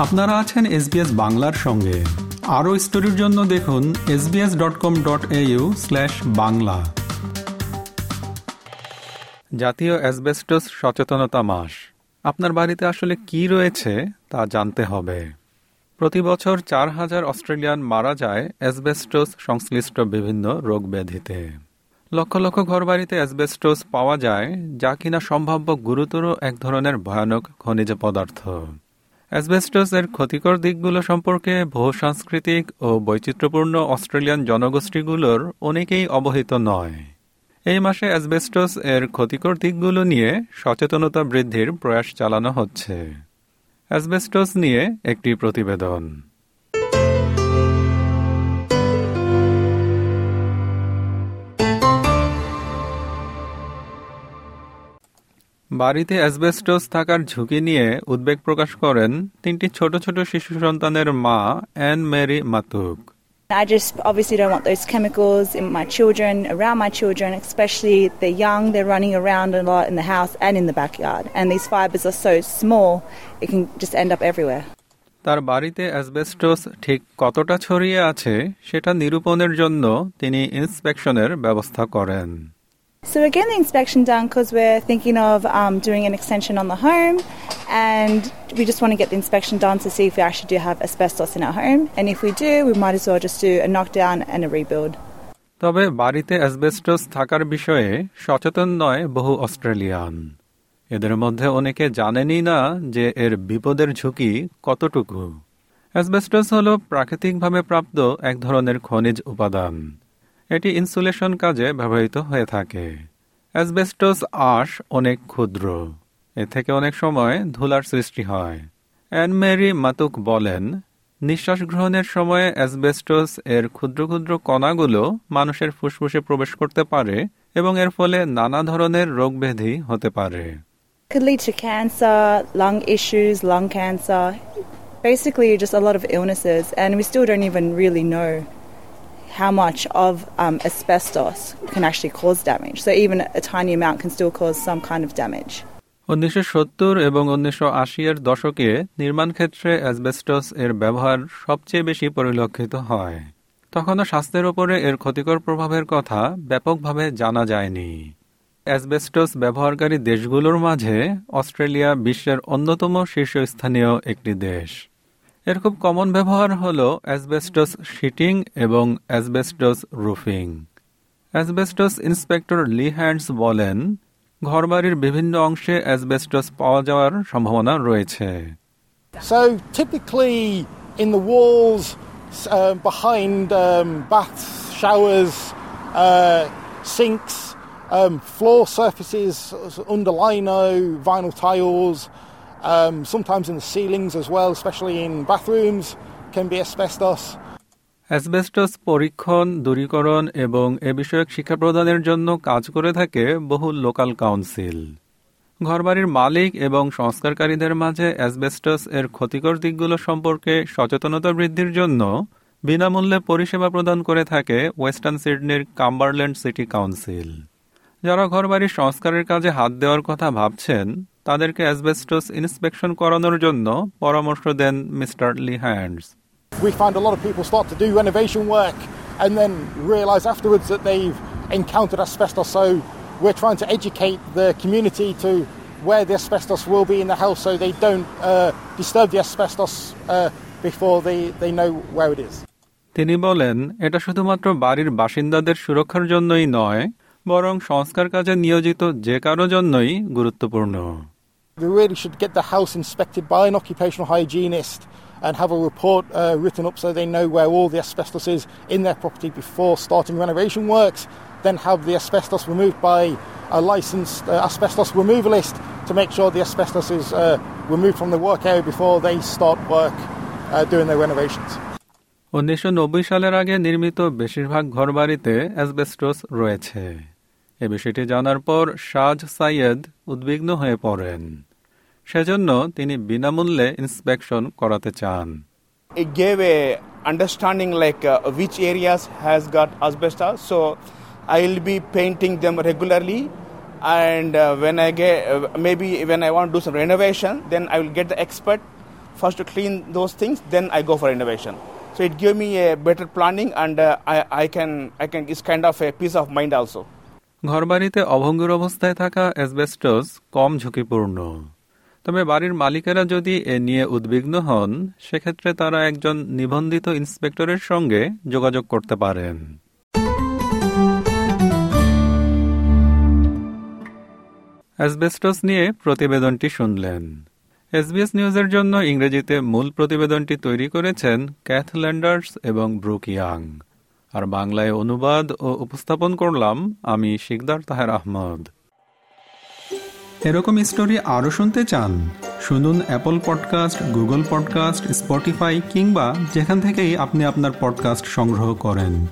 আপনারা আছেন এসবিএস বাংলার সঙ্গে। আরও স্টোরির জন্য দেখুন SBS dot com dot au Bangla. জাতীয় অ্যাসবেস্টস সচেতনতা মাস। আপনার বাড়িতে আসলে কি রয়েছে তা জানতে হবে। প্রতি বছর চার হাজার অস্ট্রেলিয়ান মারা যায় অ্যাসবেস্টোস সংশ্লিষ্ট বিভিন্ন রোগ ব্যাধিতে। লক্ষ লক্ষ ঘরবাড়িতে অ্যাসবেস্টস পাওয়া যায়, যা কিনা সম্ভাব্য গুরুতর এক ধরনের ভয়ানক খনিজ পদার্থ। অ্যাসবেস্টস এর ক্ষতিকর দিকগুলো সম্পর্কে বহু সাংস্কৃতিক ও বৈচিত্র্যপূর্ণ অস্ট্রেলিয়ান জনগোষ্ঠীগুলোর অনেকেই অবহিত নয়। এই মাসে অ্যাসবেস্টস এর ক্ষতিকর দিকগুলো নিয়ে সচেতনতা বৃদ্ধির প্রয়াস চালানো হচ্ছে। অ্যাসবেস্টস নিয়ে একটি প্রতিবেদন। বাড়িতে অ্যাসবেস্টস থাকার ঝুঁকি নিয়ে উদ্বেগ প্রকাশ করেন তিনটি ছোট ছোট শিশু সন্তানের মা Anne Mary Matuk I just obviously don't want those chemicals in my children, around my children, especially they're young, they're running around a lot in the house and in the backyard. And these fibers are so small, it can just end up everywhere. তার বাড়িতে asbestos ঠিক কতটা ছড়িয়ে আছে সেটা নিরূপণের জন্য তিনি ইন্সপেকশনের ব্যবস্থা করেন So we're getting the inspection done because we're thinking of um, doing an extension on the home and we just want to get the inspection done to see if we actually do have asbestos in our home. And if we do, we might as well just do a knockdown and a rebuild. তবে বাড়িতে asbestos থাকার বিষয়ে সচেতন নয় বহু Australian এদের মধ্যে অনেকে জানেনই না যে এর বিপদের ঝুঁকি কতটুকু অ্যাসবেস্টস হল প্রাকৃতিকভাবে প্রাপ্ত এক ধরনের খনিজ উপাদান এটি ইনসুলেশন কাজে ব্যবহৃত হয়ে থাকে। অ্যাসবেস্টস আঁশ অনেক ক্ষুদ্র। এ থেকে অনেক সময় ধুলার সৃষ্টি হয়। অ্যান মেরি মাতুক বলেন নিঃশ্বাস গ্রহণের সময় অ্যাসবেস্টস এর ক্ষুদ্র ক্ষুদ্র কণাগুলো মানুষের ফুসফুসে প্রবেশ করতে পারে এবং এর ফলে নানা ধরনের রোগ ব্যাধি হতে পারে। Could lead to cancer, lung issues, lung cancer, basically just a lot of illnesses, and we still don't even really know how much of um, asbestos can actually cause damage. So even a tiny amount can still cause some kind of damage. উনিশশো সত্তর এবং উনিশশো এর দশকে নির্মাণ ক্ষেত্রে asbestos এর ব্যবহার সবচেয়ে বেশি পরিলক্ষিত হয় তখনও স্বাস্থ্যের ওপরে এর ক্ষতিকর প্রভাবের কথা ব্যাপকভাবে জানা যায়নি অ্যাসবেস্টস ব্যবহারকারী দেশগুলোর মাঝে অস্ট্রেলিয়া বিশ্বের অন্যতম শীর্ষস্থানীয় একটি দেশ এর খুব কমন ব্যবহার হল অ্যাসবেস্টস শিটিং এবং asbestos roofing asbestos inspector Lee Hands বলেন ঘরবাড়ির বিভিন্ন অংশে অ্যাসবেস্টস পাওয়া যাওয়ার সম্ভাবনা রয়েছে। So typically in the walls, uh, behind um, baths, showers, uh, sinks, um, floor surfaces under lino, vinyl tiles, um, sometimes in the ceilings as well, especially in bathrooms, can be asbestos. Asbestos পরীক্ষণ দূরীকরণ এবং এ বিষয়ক শিক্ষা প্রদানের জন্য কাজ করে থাকে বহু লোকাল কাউন্সিল ঘরবাড়ির মালিক এবং সংস্কারকারীদের মাঝে অ্যাসবেস্টস এর ক্ষতিকর দিকগুলো সম্পর্কে সচেতনতা বৃদ্ধির জন্য বিনামূল্যে পরিষেবা প্রদান করে থাকে ওয়েস্টার্ন সিডনির কাম্বারল্যান্ড সিটি কাউন্সিল যারা ঘরবাড়ির সংস্কারের কাজে হাত দেওয়ার কথা ভাবছেন তাদেরকে অ্যাসবেস্টস ইন্সপেকশন করানোর জন্য পরামর্শ দেন mister Lee Hands We find a lot of people start to do renovation work and then realize afterwards that they've encountered asbestos. So we're trying to educate the community to where the asbestos will be in the house so they don't uh, disturb the asbestos uh, before they, they know where it is. তিনি বলেন এটা শুধুমাত্র বাড়ির বাসিন্দাদের সুরক্ষার জন্যই নয় বরং সংস্কার কাজে নিয়োজিত যে কারও জন্যই গুরুত্বপূর্ণ We really should get the house inspected by an occupational hygienist and have a report uh, written up so they know where all the asbestos is in their property before starting renovation works. Then have the asbestos removed by a licensed uh, asbestos removalist to make sure the asbestos is uh, removed from the work area before they start work uh, doing their renovations. উনিশশো নব্বই সালের আগে নির্মিত বেশিরভাগ ঘরবাড়িতে asbestos রয়েছে এ বিষয়টি জানার পর শাজ সাইয়েদ উদ্বিগ্ন হয়ে পড়েন সেজন্য তিনি বিনামূল্যে ইন্সপেকশন করাতে চান It gave a understanding like uh, which areas has got asbestos. So I will be painting them regularly, and uh, when I get uh, maybe when I want to do some renovation, then I will get the expert first to clean those things, then I go for renovation. So it gave me a better planning, and uh, I, I can I can it's kind of a peace of mind also. ঘরবাড়িতে অভঙ্গুর অবস্থায় থাকা asbestos কম ঝুঁকিপূর্ণ। তবে বাড়ির মালিকেরা যদি এ নিয়ে উদ্বিগ্ন হন, সেক্ষেত্রে তারা একজন নিবন্ধিত ইন্সপেক্টরের সঙ্গে যোগাযোগ করতে পারেন। অ্যাসবেস্টস নিয়ে প্রতিবেদনটি শুনলেন। এসবিএস নিউজের জন্য ইংরেজিতে মূল প্রতিবেদনটি তৈরি করেছেন ক্যাথ ল্যান্ডার্স এবং ব্রুক ইয়াং। আর বাংলায় অনুবাদ ও উপস্থাপন করলাম আমি শিকদার তাহের আহমদ। এরকম স্টোরি আরও শুনতে চান, শুনুন Apple podcast Google podcast Spotify কিংবা যেখান থেকেই আপনি আপনার পডকাস্ট সংগ্রহ করেন।